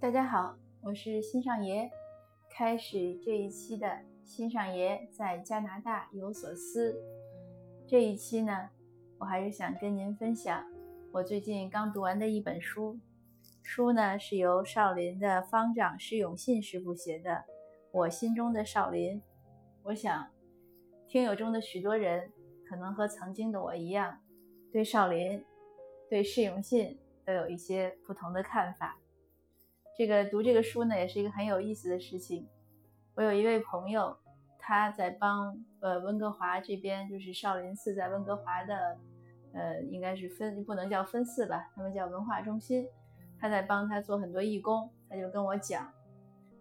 大家好，我是新上爷。开始这一期的新上爷在加拿大有所思。这一期呢，我还是想跟您分享我最近刚读完的一本书。书呢是由少林的方丈释永信师傅写的《我心中的少林》。我想，听友中的许多人可能和曾经的我一样，对少林、对释永信都有一些不同的看法。这个读这个书呢，也是一个很有意思的事情。我有一位朋友，他在帮呃温哥华这边，就是少林寺在温哥华的，呃，应该是分不能叫分寺吧，他们叫文化中心。他在帮他做很多义工，他就跟我讲，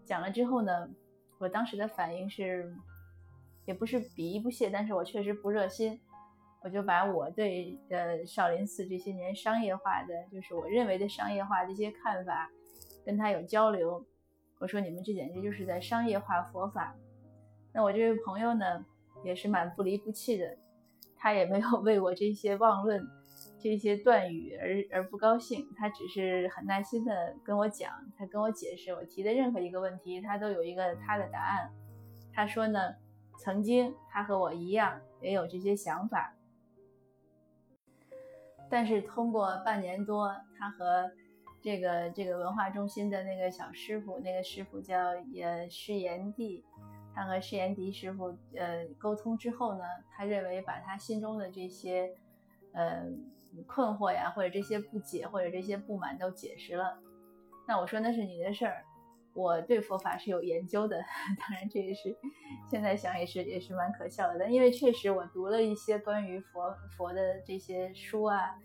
讲了之后呢，我当时的反应是，也不是鄙夷不屑，但是我确实不热心，我就把我对呃少林寺这些年商业化的，就是我认为的商业化的一些看法。跟他有交流，我说你们这简直就是在商业化佛法。那我这位朋友呢，也是蛮不离不弃的，他也没有为我这些妄论、这些断语而而不高兴，他只是很耐心的跟我讲，他跟我解释我提的任何一个问题，他都有一个他的答案。他说呢，曾经他和我一样也有这些想法，但是通过半年多，他和这个这个文化中心的那个小师傅，那个师傅叫呃施延帝，他和施延迪师傅呃沟通之后呢，他认为把他心中的这些呃困惑呀，或者这些不解，或者这些不满都解释了。那我说那是你的事儿，我对佛法是有研究的。当然这也是现在想也是也是蛮可笑的，但因为确实我读了一些关于佛佛的这些书啊。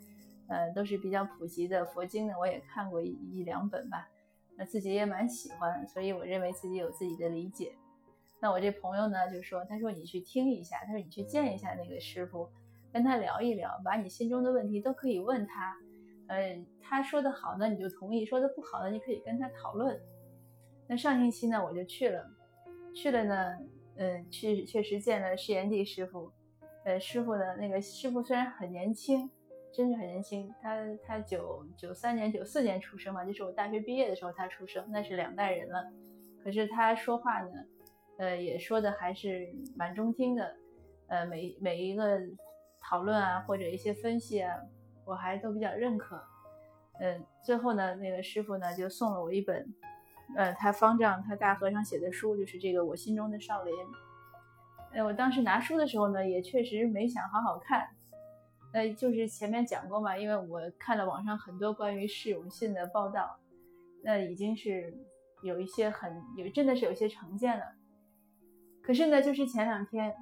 呃，都是比较普及的佛经呢，我也看过一一两本吧，那自己也蛮喜欢，所以我认为自己有自己的理解。那我这朋友呢，就说，他说你去听一下，他说你去见一下那个师傅，跟他聊一聊，把你心中的问题都可以问他。呃，他说的好呢，你就同意；说的不好呢，你可以跟他讨论。那上星期呢，我就去了，去了呢，嗯，去确实见了释延帝师傅。呃，师傅呢，那个师傅虽然很年轻。真是很年轻，他他九九三年九四年出生嘛，就是我大学毕业的时候他出生，那是两代人了。可是他说话呢，呃，也说的还是蛮中听的，呃，每每一个讨论啊或者一些分析啊，我还都比较认可。嗯，最后呢，那个师傅呢就送了我一本，呃，他方丈他大和尚写的书，就是这个我心中的少林。呃，我当时拿书的时候呢，也确实没想好好看。呃，就是前面讲过嘛，因为我看了网上很多关于释永信的报道，那已经是有一些很有，真的是有些成见了。可是呢，就是前两天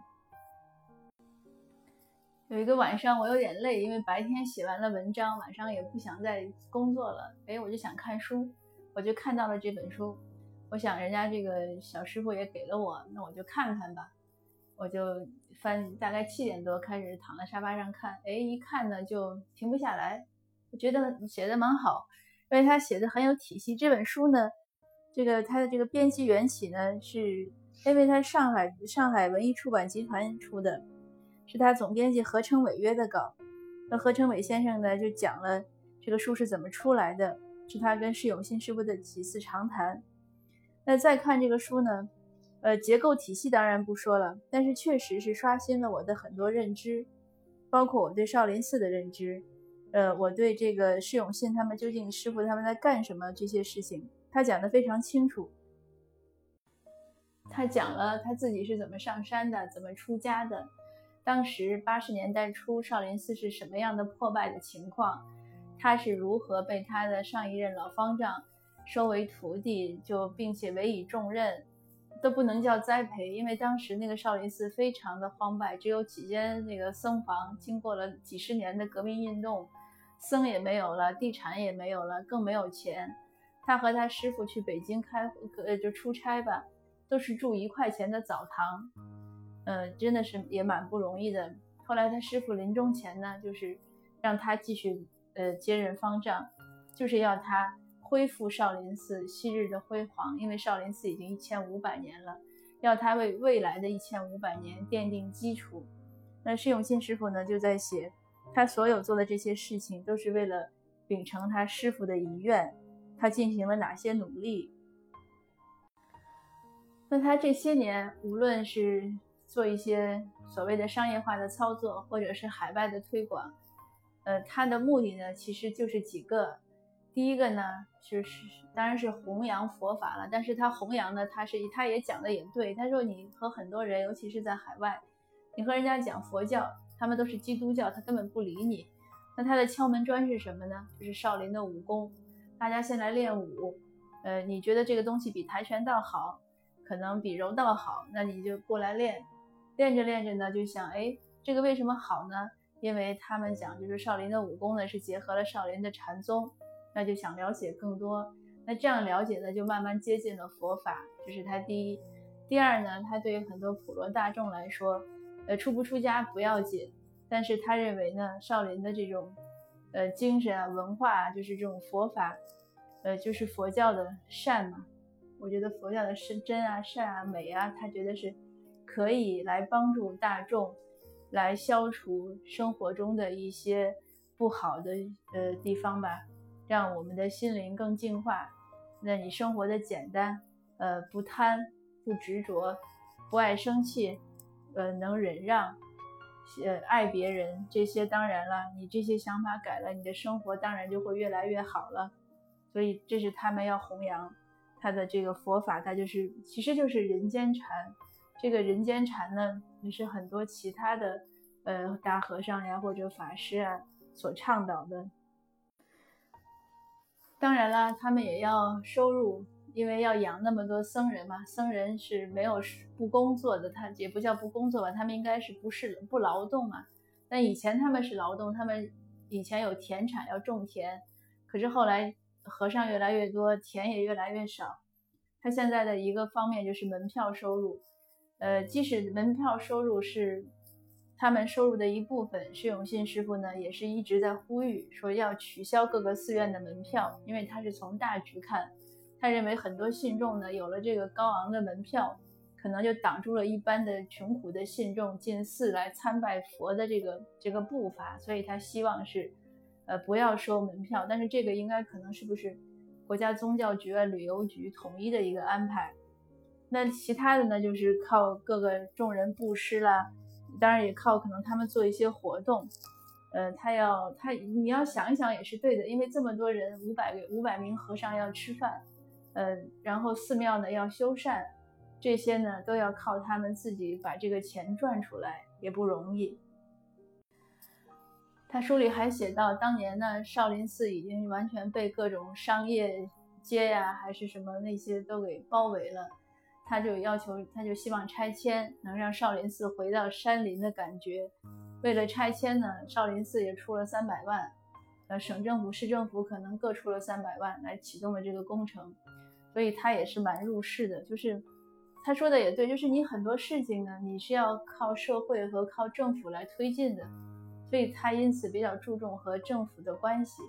有一个晚上，我有点累，因为白天写完了文章，晚上也不想再工作了，哎，我就想看书，我就看到了这本书，我想人家这个小师傅也给了我，那我就看看吧。我就翻，大概七点多开始躺在沙发上看，哎，一看呢就停不下来。我觉得写的蛮好，因为他写的很有体系。这本书呢，这个他的这个编辑缘起呢，是因为他上海上海文艺出版集团出的，是他总编辑何成伟约的稿。那何成伟先生呢，就讲了这个书是怎么出来的，是他跟释永信师傅的几次长谈。那再看这个书呢？呃，结构体系当然不说了，但是确实是刷新了我的很多认知，包括我对少林寺的认知，呃，我对这个释永信他们究竟师傅他们在干什么这些事情，他讲的非常清楚。他讲了他自己是怎么上山的，怎么出家的，当时八十年代初少林寺是什么样的破败的情况，他是如何被他的上一任老方丈收为徒弟，就并且委以重任。都不能叫栽培，因为当时那个少林寺非常的荒败，只有几间那个僧房。经过了几十年的革命运动，僧也没有了，地产也没有了，更没有钱。他和他师傅去北京开呃就出差吧，都是住一块钱的澡堂，呃，真的是也蛮不容易的。后来他师傅临终前呢，就是让他继续呃接任方丈，就是要他。恢复少林寺昔日的辉煌，因为少林寺已经一千五百年了，要他为未来的一千五百年奠定基础。那释永信师傅呢，就在写，他所有做的这些事情都是为了秉承他师傅的遗愿，他进行了哪些努力。那他这些年，无论是做一些所谓的商业化的操作，或者是海外的推广，呃，他的目的呢，其实就是几个。第一个呢，就是当然是弘扬佛法了。但是他弘扬的，他是他也讲的也对。他说你和很多人，尤其是在海外，你和人家讲佛教，他们都是基督教，他根本不理你。那他的敲门砖是什么呢？就是少林的武功。大家先来练武，呃，你觉得这个东西比跆拳道好，可能比柔道好，那你就过来练。练着练着呢，就想，哎，这个为什么好呢？因为他们讲，就是少林的武功呢，是结合了少林的禅宗。那就想了解更多，那这样了解呢，就慢慢接近了佛法，这是他第一。第二呢，他对于很多普罗大众来说，呃，出不出家不要紧，但是他认为呢，少林的这种，呃，精神啊、文化啊，就是这种佛法，呃，就是佛教的善嘛。我觉得佛教的是真啊、善啊、美啊，他觉得是可以来帮助大众，来消除生活中的一些不好的呃地方吧。让我们的心灵更净化，那你生活的简单，呃，不贪，不执着，不爱生气，呃，能忍让，呃，爱别人，这些当然了，你这些想法改了，你的生活当然就会越来越好了。所以这是他们要弘扬他的这个佛法，它就是其实就是人间禅。这个人间禅呢，也是很多其他的呃大和尚呀或者法师啊所倡导的。当然了，他们也要收入，因为要养那么多僧人嘛。僧人是没有不工作的，他也不叫不工作吧，他们应该是不是不劳动嘛？但以前他们是劳动，他们以前有田产要种田，可是后来和尚越来越多，田也越来越少。他现在的一个方面就是门票收入，呃，即使门票收入是。他们收入的一部分，释永信师傅呢也是一直在呼吁说要取消各个寺院的门票，因为他是从大局看，他认为很多信众呢有了这个高昂的门票，可能就挡住了一般的穷苦的信众进寺来参拜佛的这个这个步伐，所以他希望是，呃不要收门票，但是这个应该可能是不是国家宗教局啊旅游局统一的一个安排，那其他的呢就是靠各个众人布施啦。当然也靠可能他们做一些活动，呃，他要他你要想一想也是对的，因为这么多人五百个五百名和尚要吃饭，呃，然后寺庙呢要修缮，这些呢都要靠他们自己把这个钱赚出来，也不容易。他书里还写到，当年呢少林寺已经完全被各种商业街呀还是什么那些都给包围了。他就要求，他就希望拆迁能让少林寺回到山林的感觉。为了拆迁呢，少林寺也出了三百万，呃，省政府、市政府可能各出了三百万来启动了这个工程。所以他也是蛮入世的，就是他说的也对，就是你很多事情呢，你是要靠社会和靠政府来推进的。所以他因此比较注重和政府的关系，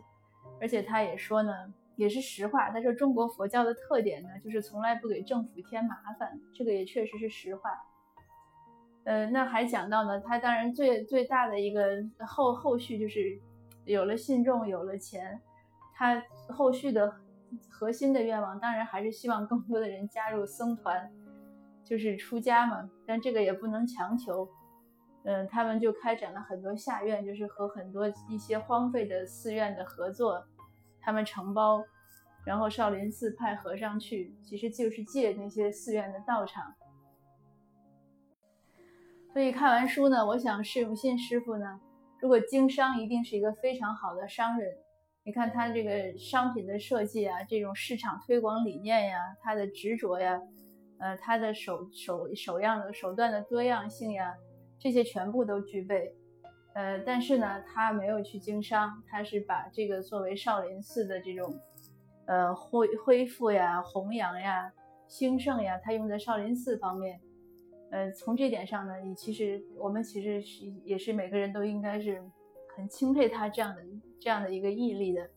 而且他也说呢。也是实话。他说中国佛教的特点呢，就是从来不给政府添麻烦，这个也确实是实话。呃，那还讲到呢，他当然最最大的一个后后续就是有了信众，有了钱，他后续的核心的愿望当然还是希望更多的人加入僧团，就是出家嘛。但这个也不能强求。嗯，他们就开展了很多下院，就是和很多一些荒废的寺院的合作。他们承包，然后少林寺派和尚去，其实就是借那些寺院的道场。所以看完书呢，我想释永信师傅呢，如果经商，一定是一个非常好的商人。你看他这个商品的设计啊，这种市场推广理念呀，他的执着呀，呃，他的手手手样的手段的多样性呀，这些全部都具备。呃，但是呢，他没有去经商，他是把这个作为少林寺的这种，呃，恢恢复呀、弘扬呀、兴盛呀，他用在少林寺方面。呃，从这点上呢，你其实我们其实是也是每个人都应该是很钦佩他这样的这样的一个毅力的。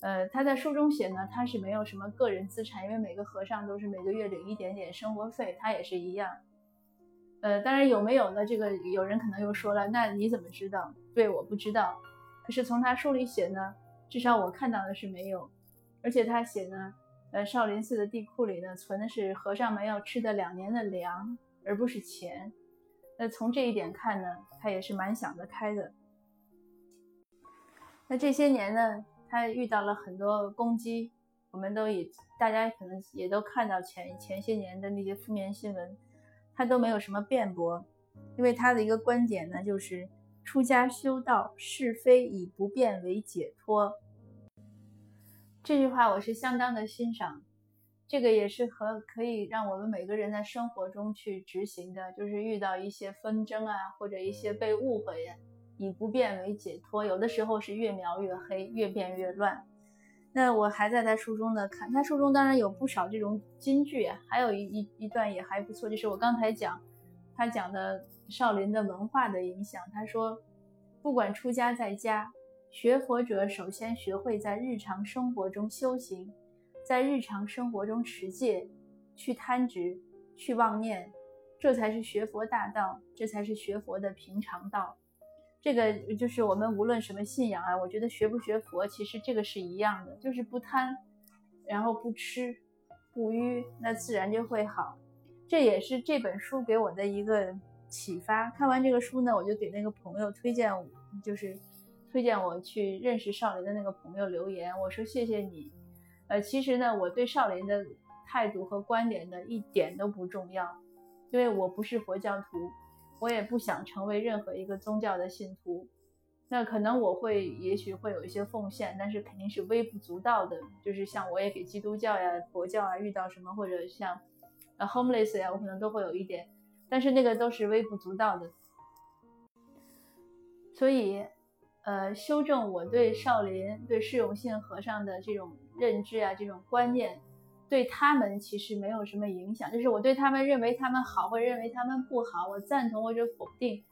呃，他在书中写呢，他是没有什么个人资产，因为每个和尚都是每个月领一点点生活费，他也是一样。呃，当然有没有呢？这个有人可能又说了，那你怎么知道？对，我不知道。可是从他书里写呢，至少我看到的是没有。而且他写呢，呃，少林寺的地库里呢存的是和尚们要吃的两年的粮，而不是钱。那从这一点看呢，他也是蛮想得开的。那这些年呢，他遇到了很多攻击，我们都也大家可能也都看到前前些年的那些负面新闻，他都没有什么辩驳，因为他的一个观点呢，就是出家修道，是非以不变为解脱。这句话我是相当的欣赏，这个也是和可以让我们每个人在生活中去执行的，就是遇到一些纷争啊，或者一些被误会呀。以不变为解脱，有的时候是越描越黑，越变越乱。那我还在他书中呢，看他书中当然有不少这种金句，还有一一一段也还不错，就是我刚才讲他讲的少林的文化的影响。他说，不管出家在家学佛者，首先学会在日常生活中修行，在日常生活中持戒，去贪执，去妄念，这才是学佛大道，这才是学佛的平常道。这个就是我们无论什么信仰啊，我觉得学不学佛，其实这个是一样的，就是不贪，然后不吃，不愚，那自然就会好。这也是这本书给我的一个启发。看完这个书呢，我就给那个朋友推荐，就是推荐我去认识少林的那个朋友留言，我说谢谢你。呃，其实呢，我对少林的态度和观点呢一点都不重要，因为我不是佛教徒。我也不想成为任何一个宗教的信徒，那可能我会，也许会有一些奉献，但是肯定是微不足道的。就是像我也给基督教呀、佛教啊遇到什么，或者像呃 homeless 呀，我可能都会有一点，但是那个都是微不足道的。所以，呃，修正我对少林、对释永信和尚的这种认知啊，这种观念。对他们其实没有什么影响，就是我对他们认为他们好或认为他们不好，我赞同或者否定，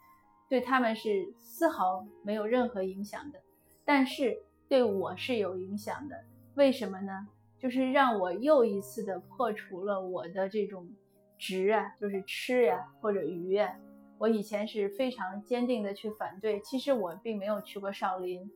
对他们是丝毫没有任何影响的。但是对我是有影响的，为什么呢？就是让我又一次的破除了我的这种执啊，就是吃呀或者愚啊。我以前是非常坚定的去反对，其实我并没有去过少林，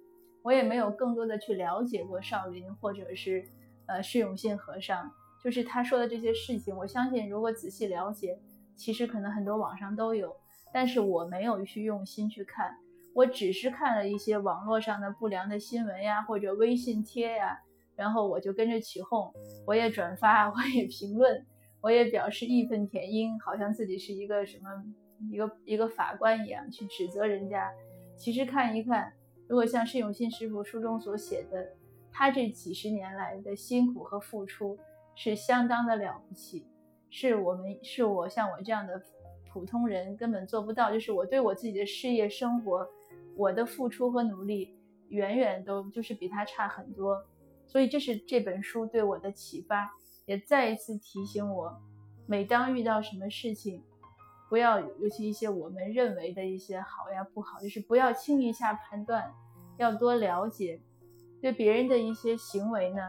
我也没有更多的去了解过少林或者是。呃，释永信和尚就是他说的这些事情，我相信如果仔细了解，其实可能很多网上都有，但是我没有去用心去看，我只是看了一些网络上的不良的新闻呀，或者微信贴呀，然后我就跟着起哄，我也转发，我也评论，我也表示义愤填膺，好像自己是一个什么一个一个法官一样去指责人家。其实看一看，如果像释永信师傅书中所写的。他这几十年来的辛苦和付出是相当的了不起，是我们是我像我这样的普通人根本做不到。就是我对我自己的事业生活，我的付出和努力远远都就是比他差很多。所以这是这本书对我的启发，也再一次提醒我，每当遇到什么事情，不要尤其一些我们认为的一些好呀不好，就是不要轻易下判断，要多了解。对别人的一些行为呢，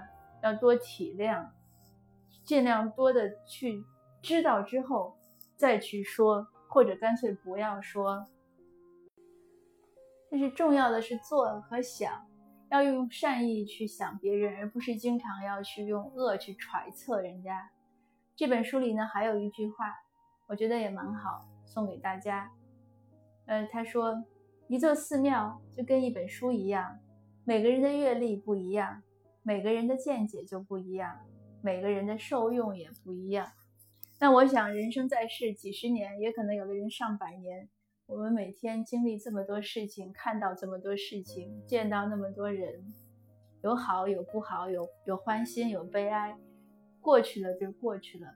要多体谅，尽量多的去知道之后再去说，或者干脆不要说。但是重要的是做和想，要用善意去想别人，而不是经常要去用恶去揣测人家。这本书里呢，还有一句话，我觉得也蛮好，送给大家。呃，他说，一座寺庙就跟一本书一样。每个人的阅历不一样，每个人的见解就不一样，每个人的受用也不一样。那我想，人生在世几十年，也可能有的人上百年。我们每天经历这么多事情，看到这么多事情，见到那么多人，有好有不好，有有欢欣有悲哀，过去了就过去了。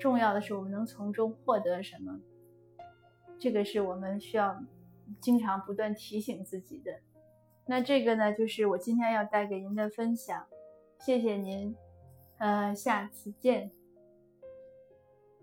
重要的是我们能从中获得什么，这个是我们需要经常不断提醒自己的。那这个呢，就是我今天要带给您的分享，谢谢您，呃，下次见。